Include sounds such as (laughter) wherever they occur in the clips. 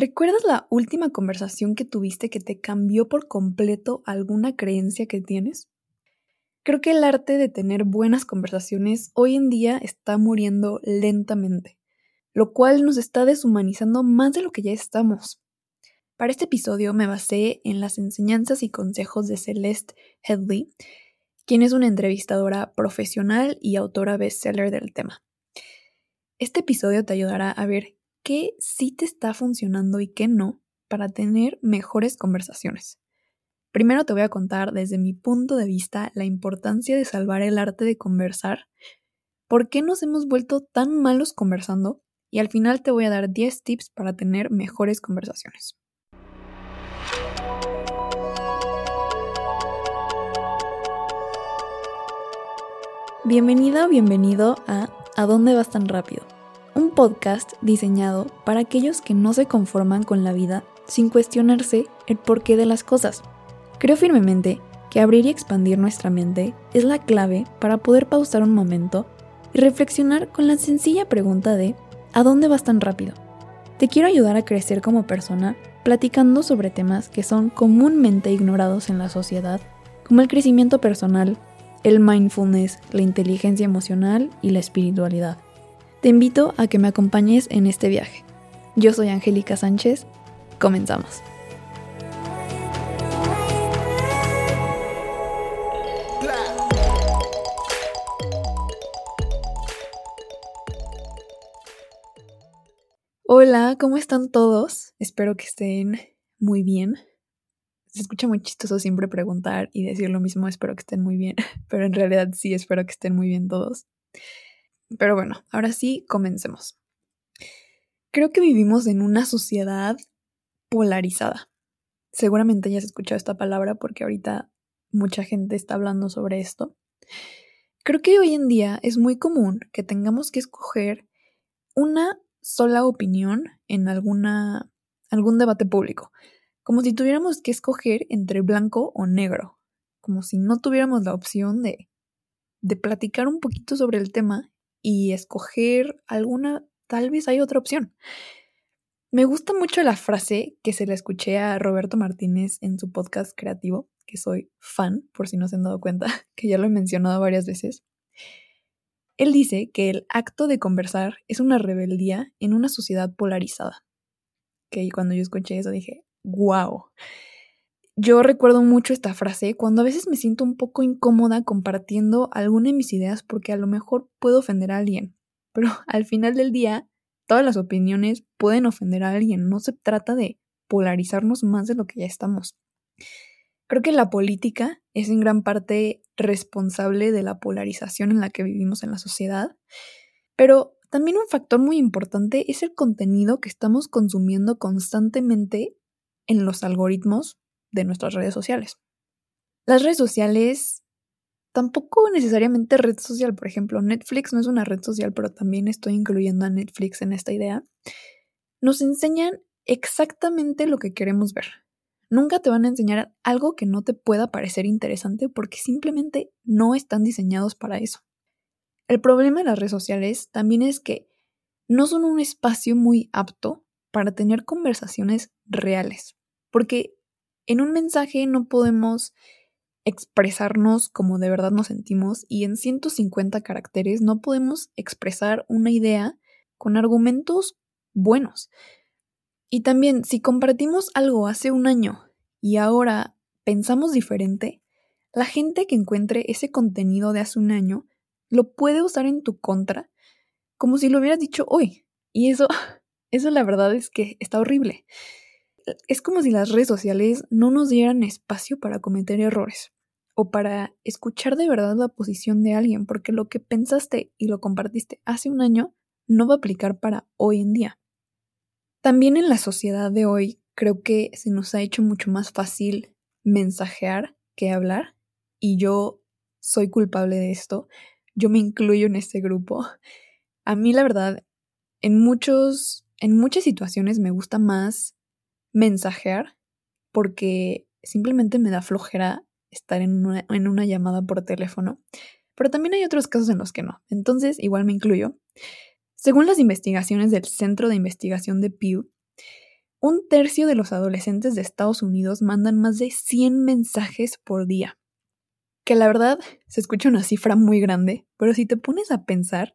¿Recuerdas la última conversación que tuviste que te cambió por completo alguna creencia que tienes? Creo que el arte de tener buenas conversaciones hoy en día está muriendo lentamente, lo cual nos está deshumanizando más de lo que ya estamos. Para este episodio me basé en las enseñanzas y consejos de Celeste Headley, quien es una entrevistadora profesional y autora bestseller del tema. Este episodio te ayudará a ver qué sí te está funcionando y qué no para tener mejores conversaciones. Primero te voy a contar desde mi punto de vista la importancia de salvar el arte de conversar, por qué nos hemos vuelto tan malos conversando y al final te voy a dar 10 tips para tener mejores conversaciones. Bienvenida o bienvenido a ¿A dónde vas tan rápido? Podcast diseñado para aquellos que no se conforman con la vida sin cuestionarse el porqué de las cosas. Creo firmemente que abrir y expandir nuestra mente es la clave para poder pausar un momento y reflexionar con la sencilla pregunta de ¿a dónde vas tan rápido? Te quiero ayudar a crecer como persona platicando sobre temas que son comúnmente ignorados en la sociedad, como el crecimiento personal, el mindfulness, la inteligencia emocional y la espiritualidad. Te invito a que me acompañes en este viaje. Yo soy Angélica Sánchez. Comenzamos. Hola, ¿cómo están todos? Espero que estén muy bien. Se escucha muy chistoso siempre preguntar y decir lo mismo, espero que estén muy bien, (laughs) pero en realidad sí espero que estén muy bien todos. Pero bueno, ahora sí, comencemos. Creo que vivimos en una sociedad polarizada. Seguramente ya has escuchado esta palabra porque ahorita mucha gente está hablando sobre esto. Creo que hoy en día es muy común que tengamos que escoger una sola opinión en alguna, algún debate público, como si tuviéramos que escoger entre blanco o negro, como si no tuviéramos la opción de, de platicar un poquito sobre el tema y escoger alguna, tal vez hay otra opción. Me gusta mucho la frase que se la escuché a Roberto Martínez en su podcast creativo, que soy fan, por si no se han dado cuenta, (laughs) que ya lo he mencionado varias veces. Él dice que el acto de conversar es una rebeldía en una sociedad polarizada. Que cuando yo escuché eso dije, wow. Yo recuerdo mucho esta frase cuando a veces me siento un poco incómoda compartiendo alguna de mis ideas porque a lo mejor puedo ofender a alguien. Pero (laughs) al final del día, todas las opiniones pueden ofender a alguien. No se trata de polarizarnos más de lo que ya estamos. Creo que la política es en gran parte responsable de la polarización en la que vivimos en la sociedad, pero también un factor muy importante es el contenido que estamos consumiendo constantemente en los algoritmos de nuestras redes sociales. Las redes sociales, tampoco necesariamente red social, por ejemplo, Netflix no es una red social, pero también estoy incluyendo a Netflix en esta idea, nos enseñan exactamente lo que queremos ver. Nunca te van a enseñar algo que no te pueda parecer interesante porque simplemente no están diseñados para eso. El problema de las redes sociales también es que no son un espacio muy apto para tener conversaciones reales, porque en un mensaje no podemos expresarnos como de verdad nos sentimos y en 150 caracteres no podemos expresar una idea con argumentos buenos. Y también, si compartimos algo hace un año y ahora pensamos diferente, la gente que encuentre ese contenido de hace un año lo puede usar en tu contra como si lo hubieras dicho hoy. Y eso, (laughs) eso la verdad es que está horrible es como si las redes sociales no nos dieran espacio para cometer errores o para escuchar de verdad la posición de alguien, porque lo que pensaste y lo compartiste hace un año no va a aplicar para hoy en día. También en la sociedad de hoy creo que se nos ha hecho mucho más fácil mensajear que hablar y yo soy culpable de esto. Yo me incluyo en este grupo. A mí la verdad en muchos en muchas situaciones me gusta más mensajear porque simplemente me da flojera estar en una, en una llamada por teléfono. Pero también hay otros casos en los que no. Entonces, igual me incluyo. Según las investigaciones del Centro de Investigación de Pew, un tercio de los adolescentes de Estados Unidos mandan más de 100 mensajes por día. Que la verdad se escucha una cifra muy grande, pero si te pones a pensar,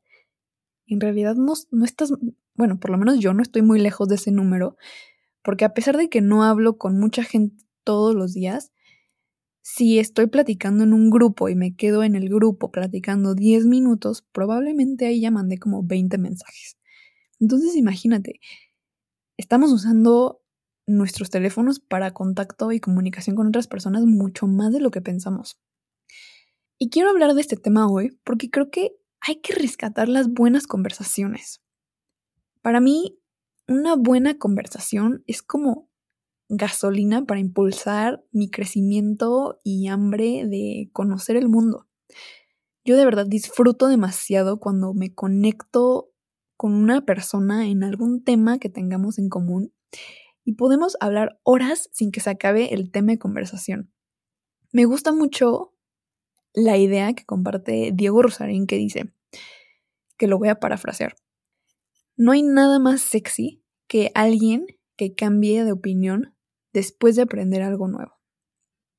en realidad no, no estás, bueno, por lo menos yo no estoy muy lejos de ese número, porque a pesar de que no hablo con mucha gente todos los días, si estoy platicando en un grupo y me quedo en el grupo platicando 10 minutos, probablemente ahí ya mandé como 20 mensajes. Entonces imagínate, estamos usando nuestros teléfonos para contacto y comunicación con otras personas mucho más de lo que pensamos. Y quiero hablar de este tema hoy porque creo que hay que rescatar las buenas conversaciones. Para mí, una buena conversación es como gasolina para impulsar mi crecimiento y hambre de conocer el mundo. Yo de verdad disfruto demasiado cuando me conecto con una persona en algún tema que tengamos en común y podemos hablar horas sin que se acabe el tema de conversación. Me gusta mucho la idea que comparte Diego Rosarín que dice, que lo voy a parafrasear, no hay nada más sexy que alguien que cambie de opinión después de aprender algo nuevo.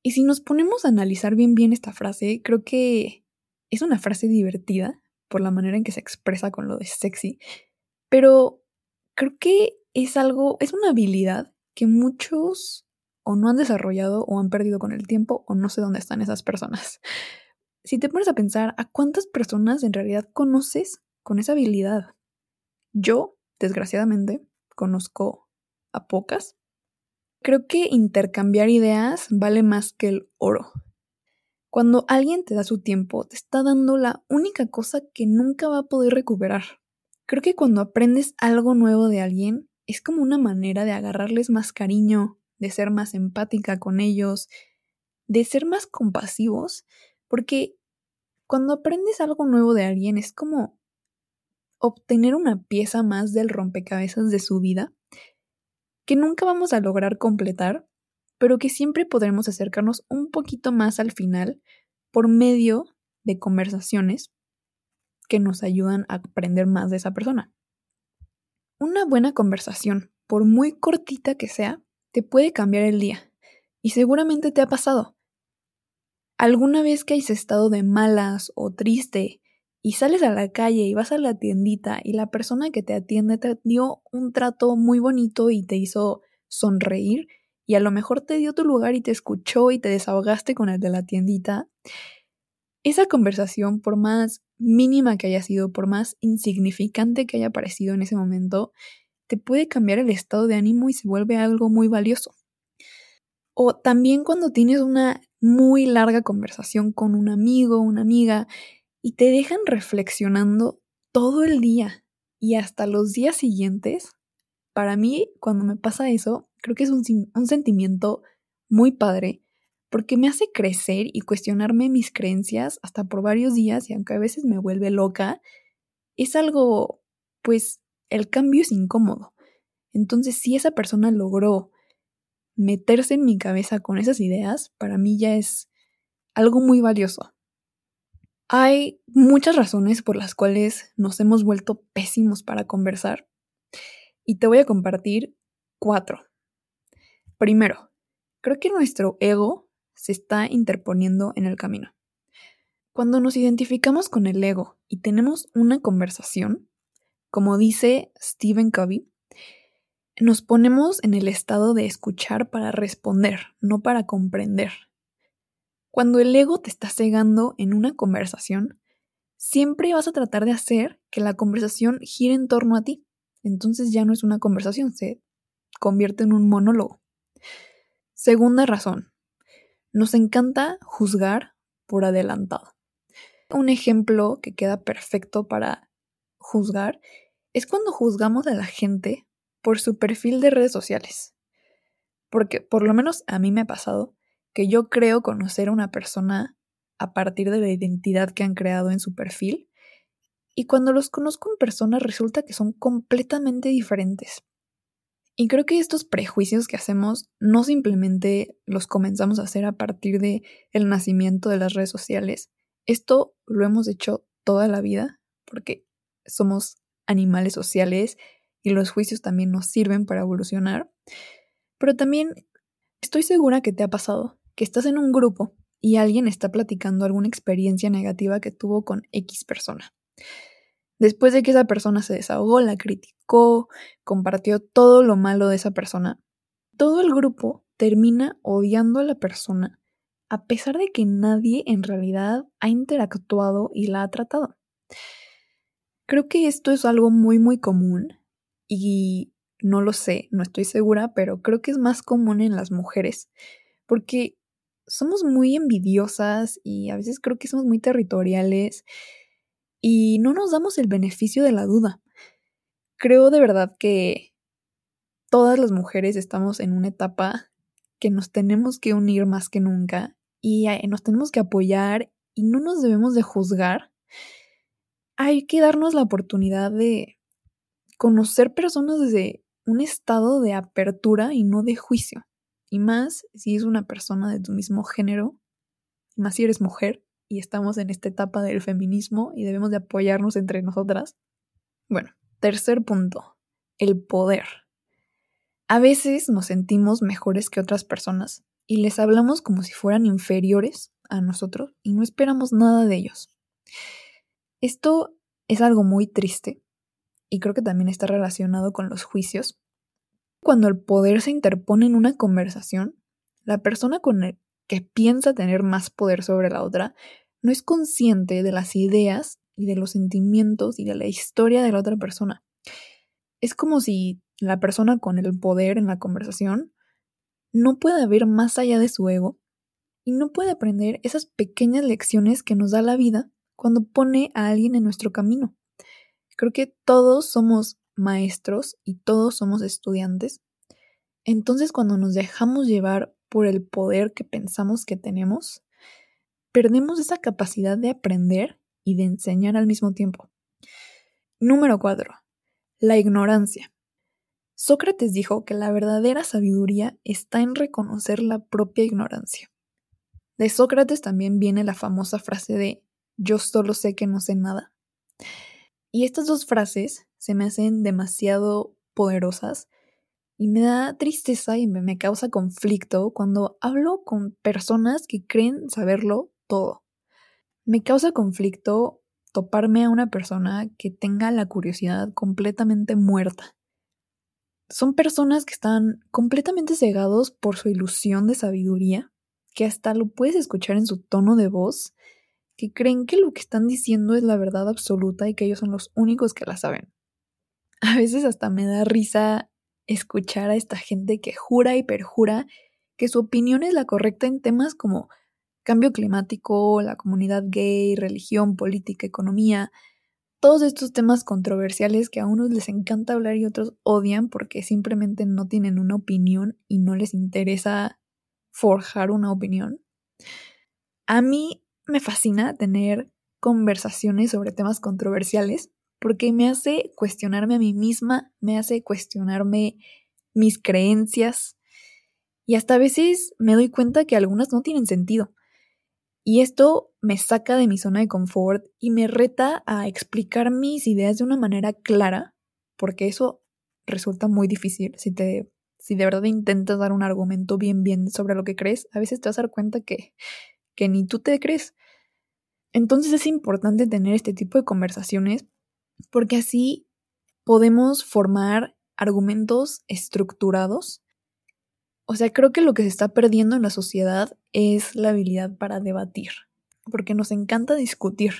Y si nos ponemos a analizar bien bien esta frase, creo que es una frase divertida por la manera en que se expresa con lo de sexy, pero creo que es algo, es una habilidad que muchos o no han desarrollado o han perdido con el tiempo o no sé dónde están esas personas. Si te pones a pensar a cuántas personas en realidad conoces con esa habilidad. Yo, desgraciadamente, conozco a pocas Creo que intercambiar ideas vale más que el oro. Cuando alguien te da su tiempo, te está dando la única cosa que nunca va a poder recuperar. Creo que cuando aprendes algo nuevo de alguien, es como una manera de agarrarles más cariño, de ser más empática con ellos, de ser más compasivos, porque cuando aprendes algo nuevo de alguien es como obtener una pieza más del rompecabezas de su vida que nunca vamos a lograr completar, pero que siempre podremos acercarnos un poquito más al final por medio de conversaciones que nos ayudan a aprender más de esa persona. Una buena conversación, por muy cortita que sea, te puede cambiar el día. Y seguramente te ha pasado. ¿Alguna vez que hayas estado de malas o triste y sales a la calle y vas a la tiendita y la persona que te atiende te dio un trato muy bonito y te hizo sonreír y a lo mejor te dio tu lugar y te escuchó y te desahogaste con el de la tiendita, esa conversación, por más mínima que haya sido, por más insignificante que haya parecido en ese momento, te puede cambiar el estado de ánimo y se vuelve algo muy valioso. O también cuando tienes una muy larga conversación con un amigo, una amiga, y te dejan reflexionando todo el día y hasta los días siguientes. Para mí, cuando me pasa eso, creo que es un, sentimiento muy padre porque me hace crecer y cuestionarme mis creencias hasta por varios días y aunque a veces me vuelve loca, es algo, pues el cambio es incómodo. Entonces, si esa persona logró meterse en mi cabeza con esas ideas, para mí ya es algo muy valioso. Hay muchas razones por las cuales nos hemos vuelto pésimos para conversar y te voy a compartir cuatro. Primero, creo que nuestro ego se está interponiendo en el camino. Cuando nos identificamos con el ego y tenemos una conversación, como dice Stephen Covey, nos ponemos en el estado de escuchar para responder, no para comprender. Cuando el ego te está cegando en una conversación, siempre vas a tratar de hacer que la conversación gire en torno a ti. Entonces ya no es una conversación, se convierte en un monólogo. Segunda razón, nos encanta juzgar por adelantado. Un ejemplo que queda perfecto para juzgar es cuando juzgamos a la gente por su perfil de redes sociales. Porque por lo menos a mí me ha pasado que yo creo conocer a una persona a partir de la identidad que han creado en su perfil. Y cuando los conozco en persona resulta que son completamente diferentes. Y creo que estos prejuicios que hacemos no simplemente los comenzamos a hacer a partir de el nacimiento de las redes sociales. Esto lo hemos hecho toda la vida porque somos animales sociales y los juicios también nos sirven para evolucionar. Pero también estoy segura que te ha pasado que estás en un grupo y alguien está platicando alguna experiencia negativa que tuvo con X persona. Después de que esa persona se desahogó, la criticó, compartió todo lo malo de esa persona, todo el grupo termina odiando a la persona a pesar de que nadie en realidad ha interactuado y la ha tratado. Creo que esto es algo muy muy común y no lo sé, no estoy segura, pero creo que es más común en las mujeres porque somos muy envidiosas y a veces creo que somos muy territoriales y no nos damos el beneficio de la duda. Creo de verdad que todas las mujeres estamos en una etapa que nos tenemos que unir más que nunca y eh, nos tenemos que apoyar y no nos debemos de juzgar. Hay que darnos la oportunidad de conocer personas desde un estado de apertura y no de juicio. Y más si es una persona de tu mismo género, más si eres mujer y estamos en esta etapa del feminismo y debemos de apoyarnos entre nosotras. Bueno, tercer punto, el poder. A veces nos sentimos mejores que otras personas y les hablamos como si fueran inferiores a nosotros y no esperamos nada de ellos. Esto es algo muy triste y creo que también está relacionado con los juicios, cuando el poder se interpone en una conversación, la persona con el que piensa tener más poder sobre la otra no es consciente de las ideas y de los sentimientos y de la historia de la otra persona. Es como si la persona con el poder en la conversación no pueda ver más allá de su ego y no puede aprender esas pequeñas lecciones que nos da la vida cuando pone a alguien en nuestro camino. Creo que todos somos maestros y todos somos estudiantes. Entonces cuando nos dejamos llevar por el poder que pensamos que tenemos, perdemos esa capacidad de aprender y de enseñar al mismo tiempo. Número 4. La ignorancia. Sócrates dijo que la verdadera sabiduría está en reconocer la propia ignorancia. De Sócrates también viene la famosa frase de yo solo sé que no sé nada. Y estas dos frases se me hacen demasiado poderosas y me da tristeza y me, causa conflicto cuando hablo con personas que creen saberlo todo. Me causa conflicto toparme a una persona que tenga la curiosidad completamente muerta. Son personas que están completamente cegados por su ilusión de sabiduría, que hasta lo puedes escuchar en su tono de voz, que creen que lo que están diciendo es la verdad absoluta y que ellos son los únicos que la saben (laughs) a veces hasta me da risa escuchar a esta gente que jura y perjura que su opinión es la correcta en temas como cambio climático, la comunidad gay, religión, política, economía, todos estos temas controversiales que a unos les encanta hablar y otros odian porque simplemente no tienen una opinión y no les interesa forjar una opinión. A mí me fascina tener conversaciones sobre temas controversiales porque me hace cuestionarme a mí misma, me hace cuestionarme mis creencias y hasta a veces me doy cuenta que algunas no tienen sentido. Y esto me saca de mi zona de confort y me reta a explicar mis ideas de una manera clara, porque eso resulta muy difícil. Si, te, si de verdad intentas dar un argumento bien, bien sobre lo que crees, a veces te vas a dar cuenta que, que ni tú te crees. Entonces es importante tener este tipo de conversaciones porque así podemos formar argumentos estructurados. O sea, creo que lo que se está perdiendo en la sociedad es la habilidad para debatir, porque nos encanta discutir.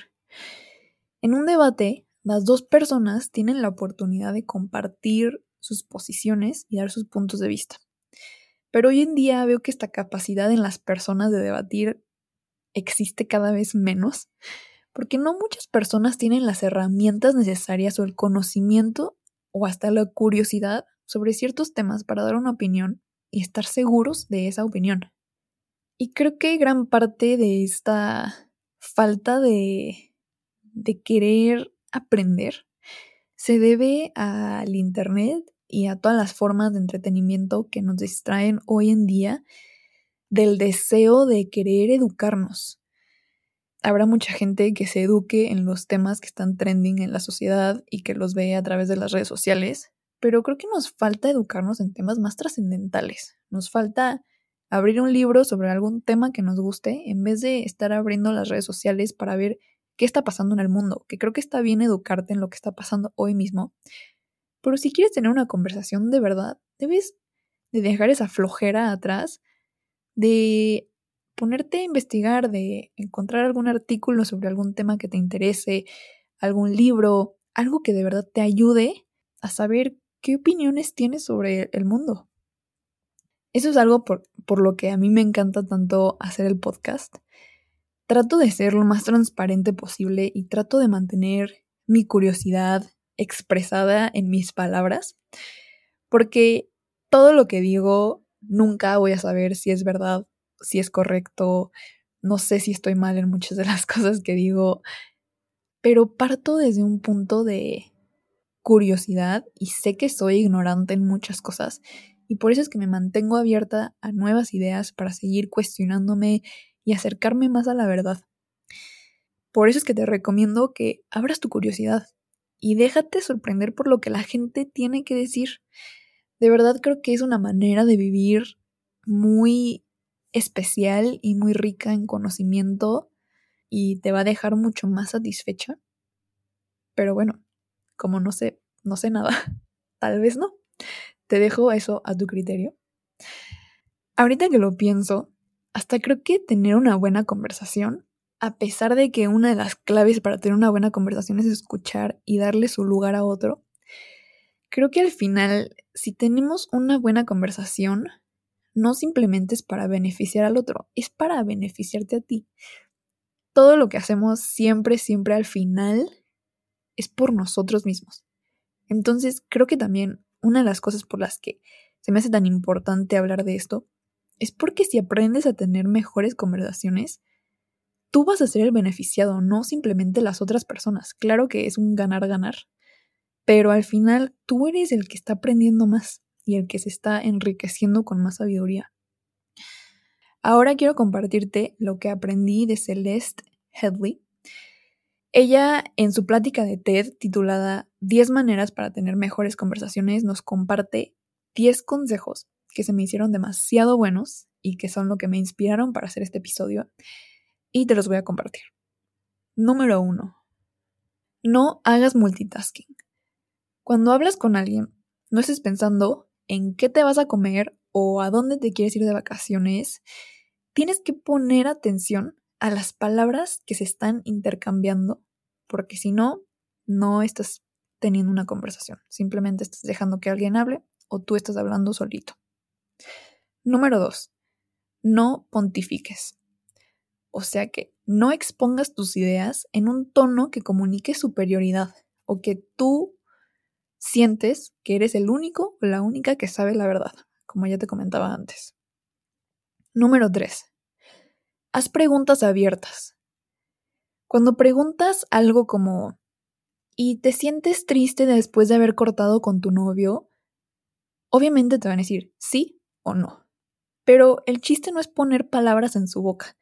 En un debate, las dos personas tienen la oportunidad de compartir sus posiciones y dar sus puntos de vista. Pero hoy en día veo que esta capacidad en las personas de debatir existe cada vez menos porque no muchas personas tienen las herramientas necesarias o el conocimiento o hasta la curiosidad sobre ciertos temas para dar una opinión y estar seguros de esa opinión. Y creo que gran parte de esta falta de, de querer aprender se debe al Internet y a todas las formas de entretenimiento que nos distraen hoy en día del deseo de querer educarnos habrá mucha gente que se eduque en los temas que están trending en la sociedad y que los ve a través de las redes sociales, pero creo que nos falta educarnos en temas más trascendentales. Nos falta abrir un libro sobre algún tema que nos guste en vez de estar abriendo las redes sociales para ver qué está pasando en el mundo, que creo que está bien educarte en lo que está pasando hoy mismo. Pero si quieres tener una conversación de verdad, debes de dejar esa flojera atrás, de ponerte a investigar, de encontrar algún artículo sobre algún tema que te interese, algún libro, algo que de verdad te ayude a saber qué opiniones tienes sobre el mundo. Eso es algo por, por, lo que a mí me encanta tanto hacer el podcast. Trato de ser lo más transparente posible y trato de mantener mi curiosidad expresada en mis palabras, porque todo lo que digo nunca voy a saber si es verdad, si es correcto, no sé si estoy mal en muchas de las (laughs) cosas que digo, pero parto desde un punto de curiosidad y sé que soy ignorante en muchas cosas y por eso es que me mantengo abierta a nuevas ideas para seguir cuestionándome y acercarme más a la verdad. Por eso es que te recomiendo que abras tu curiosidad y déjate sorprender por lo que la gente tiene que decir. De verdad creo que es una manera de vivir muy especial y muy rica en conocimiento y te va a dejar mucho más satisfecha. Pero bueno, como no sé, no sé nada, (laughs) tal vez no. Te dejo eso a tu criterio. Ahorita que lo pienso, hasta creo que tener una buena conversación, a pesar de que una de las claves para tener una buena conversación es escuchar y darle su lugar a otro, creo que al final, si tenemos una buena conversación, no simplemente es para beneficiar al otro, es para beneficiarte a ti. Todo lo que hacemos siempre, siempre al final es por nosotros mismos. Entonces, creo que también una de las cosas por las que se me hace tan importante hablar de esto es porque si aprendes a tener mejores conversaciones, tú vas a ser el beneficiado, no simplemente las otras personas. Claro que es un ganar-ganar, pero al final tú eres el que está aprendiendo más y el que se está enriqueciendo con más sabiduría. Ahora quiero compartirte lo que aprendí de Celeste Headley. Ella, en su plática de TED titulada 10 maneras para tener mejores conversaciones, nos comparte 10 consejos que se me hicieron demasiado buenos y que son lo que me inspiraron para hacer este episodio y te los voy a compartir. Número 1. No hagas multitasking. Cuando hablas con alguien, no estés pensando en qué te vas a comer o a dónde te quieres ir de vacaciones. Tienes que poner atención a las palabras que se están intercambiando, porque si no, no estás teniendo una conversación. Simplemente estás dejando que alguien hable o tú estás hablando solito. Número 2. No pontifiques. O sea que no expongas tus ideas en un tono que comunique superioridad o que tú sientes que eres el único o la única que sabe la verdad, como ya te comentaba antes. Número 3. Haz preguntas abiertas. Cuando preguntas algo como ¿y te sientes triste después de haber cortado con tu novio? Obviamente te van a decir sí o no. Pero el chiste no es poner palabras en su boca.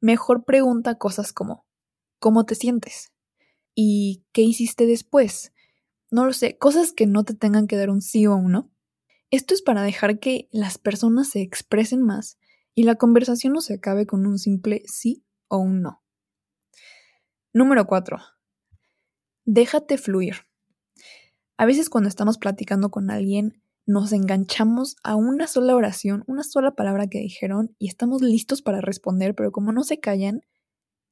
Mejor pregunta cosas como ¿cómo te sientes? ¿Y qué hiciste después? No lo sé, cosas que no te tengan que dar un sí o un no. Esto es para dejar que las personas se expresen más y la conversación no se acabe con un simple sí o un no. Número 4. Déjate fluir. A veces cuando estamos platicando con alguien, nos enganchamos a una sola oración, una sola palabra que dijeron y estamos listos para responder, pero como no se callan,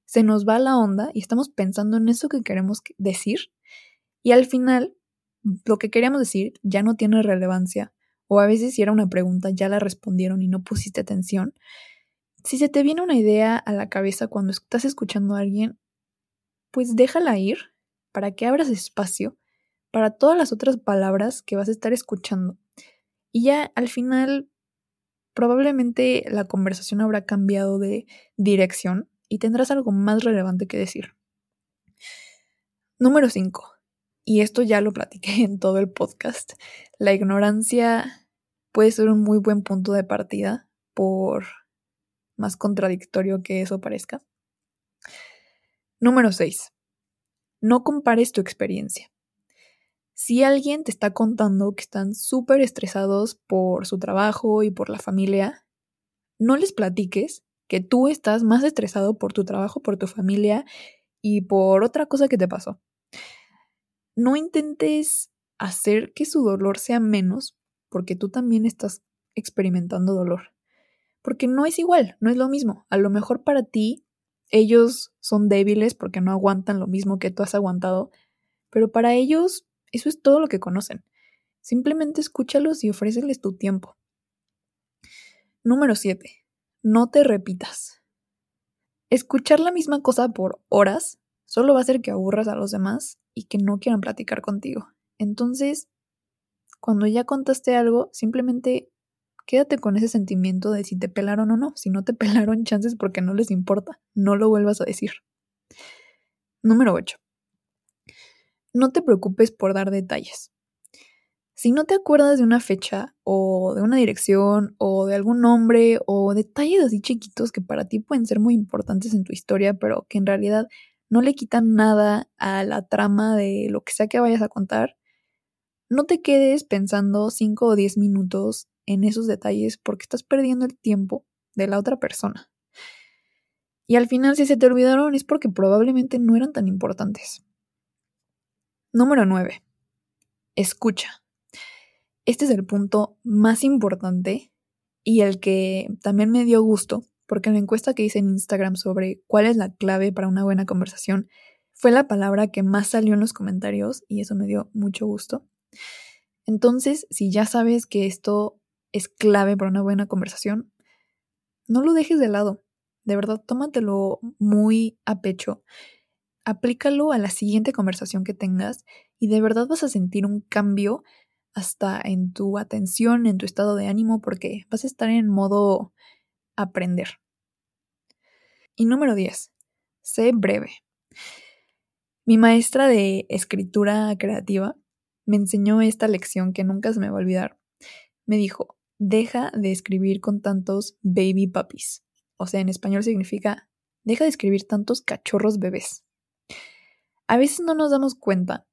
se nos va la onda y estamos pensando en eso que queremos decir y al final, lo que queríamos decir ya no tiene relevancia, o a veces si era una pregunta ya la respondieron y no pusiste atención. Si se te viene una idea a la cabeza cuando estás escuchando a alguien, pues déjala ir para que abras espacio para todas las otras palabras que vas a estar escuchando. Y ya al final, probablemente la conversación habrá cambiado de dirección y tendrás algo más relevante que decir. Número 5 y esto ya lo platiqué (laughs) en todo el podcast, la ignorancia puede ser un muy buen punto de partida, por más contradictorio que eso parezca. Número 6. No compares tu experiencia. Si alguien te está contando que están súper estresados por su trabajo y por la familia, no les platiques que tú estás más estresado por tu trabajo, por tu familia y por otra cosa que te pasó. No intentes hacer que su dolor sea menos porque tú también estás experimentando dolor. Porque no es igual, no es lo mismo. A lo mejor para ti ellos son débiles porque no aguantan lo mismo que tú has aguantado, pero para ellos eso es todo lo que conocen. Simplemente escúchalos y ofréceles tu tiempo. Número 7. No te repitas. Escuchar la misma cosa por horas solo va a hacer que aburras a los demás y que no quieran platicar contigo. Entonces, cuando ya contaste algo, simplemente quédate con ese sentimiento de si te pelaron o no. Si no te (laughs) pelaron, chances porque no les importa. No lo vuelvas a decir. Número 8. No te preocupes por dar detalles. Si no te acuerdas de una fecha o de una dirección o de algún nombre o detalles así chiquitos que para ti pueden ser muy importantes en tu historia, pero que en realidad no le quitan nada a la trama de lo que sea que vayas a contar, no te quedes pensando 5 o 10 minutos en esos detalles porque estás perdiendo el tiempo de la otra persona. Y al final si se te olvidaron es porque probablemente no eran tan importantes. Número 9. Escucha. Este es el punto más importante y el que también me dio gusto, porque en la encuesta que hice en Instagram sobre cuál es la clave para una buena conversación, fue la palabra que más salió en los comentarios y eso me dio mucho gusto. Entonces, si ya sabes que esto es clave para una buena conversación, no lo dejes de lado. De verdad, tómatelo muy a pecho. Aplícalo a la siguiente conversación que tengas y de verdad vas a sentir un cambio hasta en tu atención, en tu estado de ánimo, porque vas a estar en modo aprender. Y número 10. Sé breve. Mi maestra de escritura creativa me enseñó esta lección que nunca se me va a olvidar. Me dijo, deja de escribir con tantos baby puppies. O sea, en español significa, deja de escribir tantos cachorros bebés. A veces no nos damos cuenta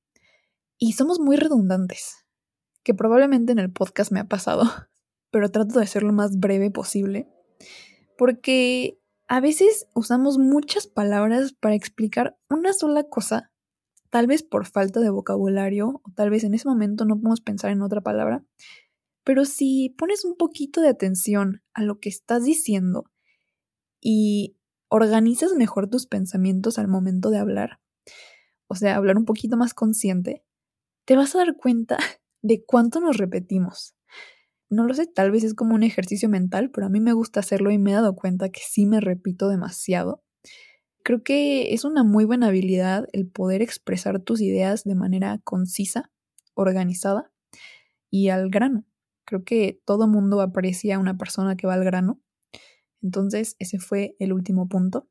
y somos muy redundantes que probablemente en el podcast me ha pasado, (laughs) pero trato de ser lo más breve posible, porque a veces usamos muchas palabras para explicar una sola cosa, tal vez por falta de vocabulario, o tal vez en ese momento no podemos pensar en otra palabra, pero si pones un poquito de atención a lo que estás diciendo y organizas mejor tus pensamientos al momento de hablar, o sea, hablar un poquito más consciente, te vas a dar cuenta (laughs) de cuánto nos repetimos. No lo sé, tal vez es como un ejercicio mental, pero a mí me gusta hacerlo y me he dado cuenta que sí me repito demasiado. Creo que es una muy buena habilidad el poder expresar tus ideas de manera concisa, organizada y al grano. Creo que todo mundo aprecia a una persona que va al grano. Entonces, ese fue el último punto.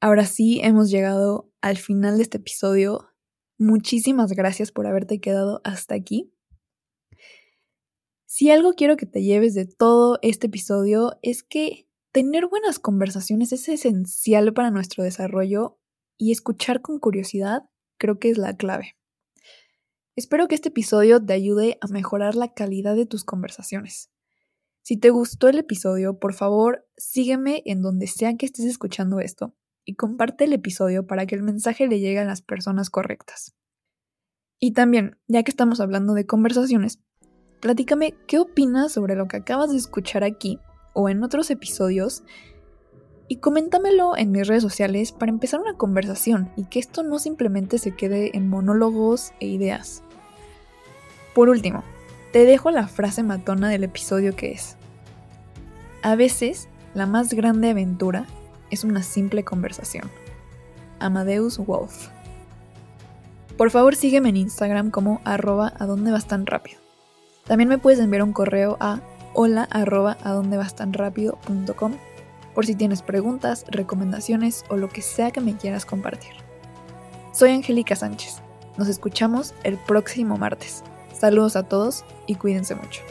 Ahora sí, hemos llegado al final de este episodio. Muchísimas gracias por haberte quedado hasta aquí. Si algo quiero que te lleves de todo este episodio es que tener buenas conversaciones es esencial para nuestro desarrollo y escuchar con curiosidad creo que es la clave. Espero que este episodio te ayude a mejorar la calidad de tus conversaciones. Si te gustó el episodio, por favor, sígueme en donde sea que estés escuchando esto y comparte el episodio para que el mensaje le llegue a las personas correctas. Y también, ya que estamos hablando de conversaciones, platícame qué opinas sobre lo que acabas de escuchar aquí o en otros episodios y coméntamelo en mis redes sociales para empezar una conversación y que esto no simplemente se quede en monólogos e ideas. Por último, te dejo la frase matona del episodio que es, a veces la más grande aventura es una simple conversación. Amadeus Wolf. Por favor sígueme en Instagram como arroba a dónde vas tan rápido. También me puedes enviar un correo a hola por si tienes preguntas, recomendaciones o lo que sea que me quieras compartir. Soy Angélica Sánchez. Nos escuchamos el próximo martes. Saludos a todos y cuídense mucho.